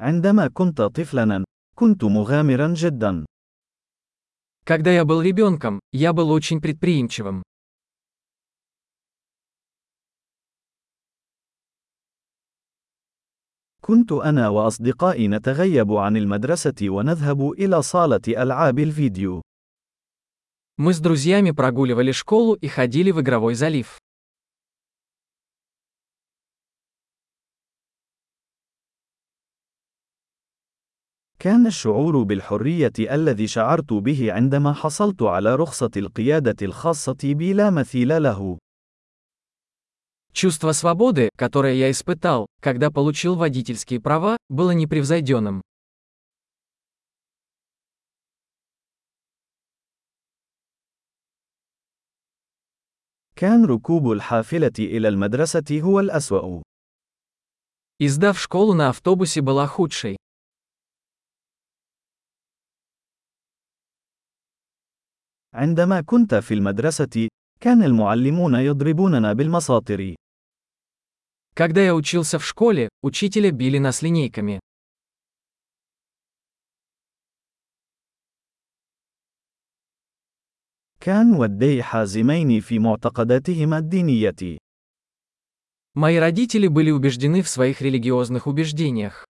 عندما كنت طفلا، كنت مغامرا جدا. Когда я был ребенком, я был очень предприимчивым. كنت أنا وأصدقائي نتغيب عن المدرسة ونذهب إلى صالة ألعاب الفيديو. Мы с друзьями прогуливали школу и ходили в игровой залив. كان الشعور بالحرية الذي شعرت به عندما حصلت على رخصة القيادة الخاصة بي لا مثيل له. Чувство свободы, которое я испытал, когда получил водительские права, было непревзойденным. كان ركوب الحافلة إلى المدرسة هو الأسوأ. Езда в школу на автобусе была худшей. عندما كنت في المدرسة، كان المعلمون يضربوننا بالمساطر. Когда я учился в школе, учителя били нас линейками. كان والدي حازمين في معتقداتهما الدينية. Мои родители были убеждены в своих религиозных убеждениях.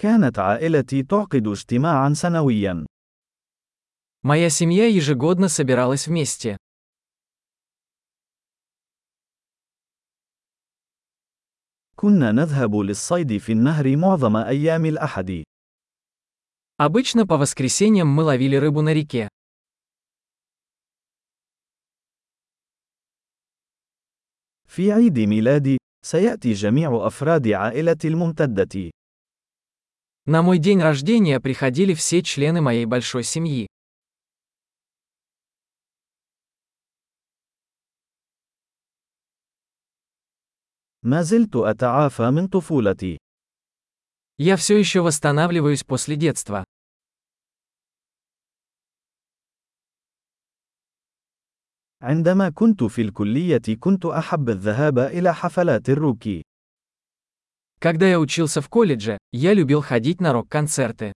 كانت عائلتي تعقد اجتماعا سنويا. Моя семья ежегодно собиралась вместе. كنا نذهب للصيد في النهر معظم أيام الأحد. Обычно по воскресеньям мы ловили рыбу на реке. في عيد ميلادي، سيأتي جميع أفراد عائلتي الممتدة. На мой день рождения приходили все члены моей большой семьи. ما زلت أتعافى من طفولتي. Я все еще восстанавливаюсь после детства. عندما كنت في الكلية كنت أحب الذهاب إلى حفلات الروكي. Когда я учился в колледже, я любил ходить на рок-концерты.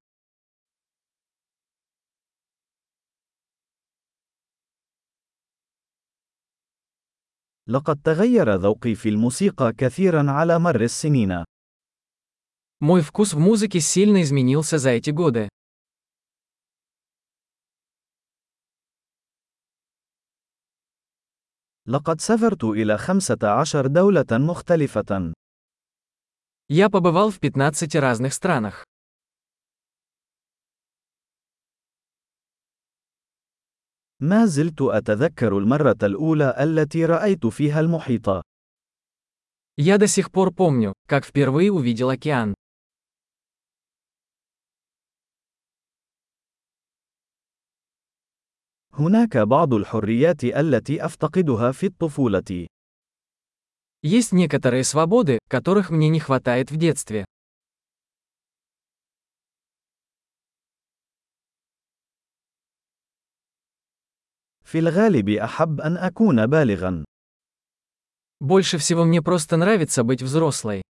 لقد تغير ذوقي في الموسيقى كثيرا على مر السنين. Мой вкус в музыке сильно изменился за эти годы. لقد سافرت إلى 15 دولة مختلفة. Я побывал в 15 разных странах. ما زلت أتذكر المرة الأولى التي رأيت فيها المحيط. Я до сих пор помню, как впервые увидел океан. هناك بعض الحريات التي أفتقدها في الطفولة. Есть некоторые свободы, которых мне не хватает в детстве. في الغالب أحب أن أكون بالغا. Больше всего мне просто нравится быть взрослой.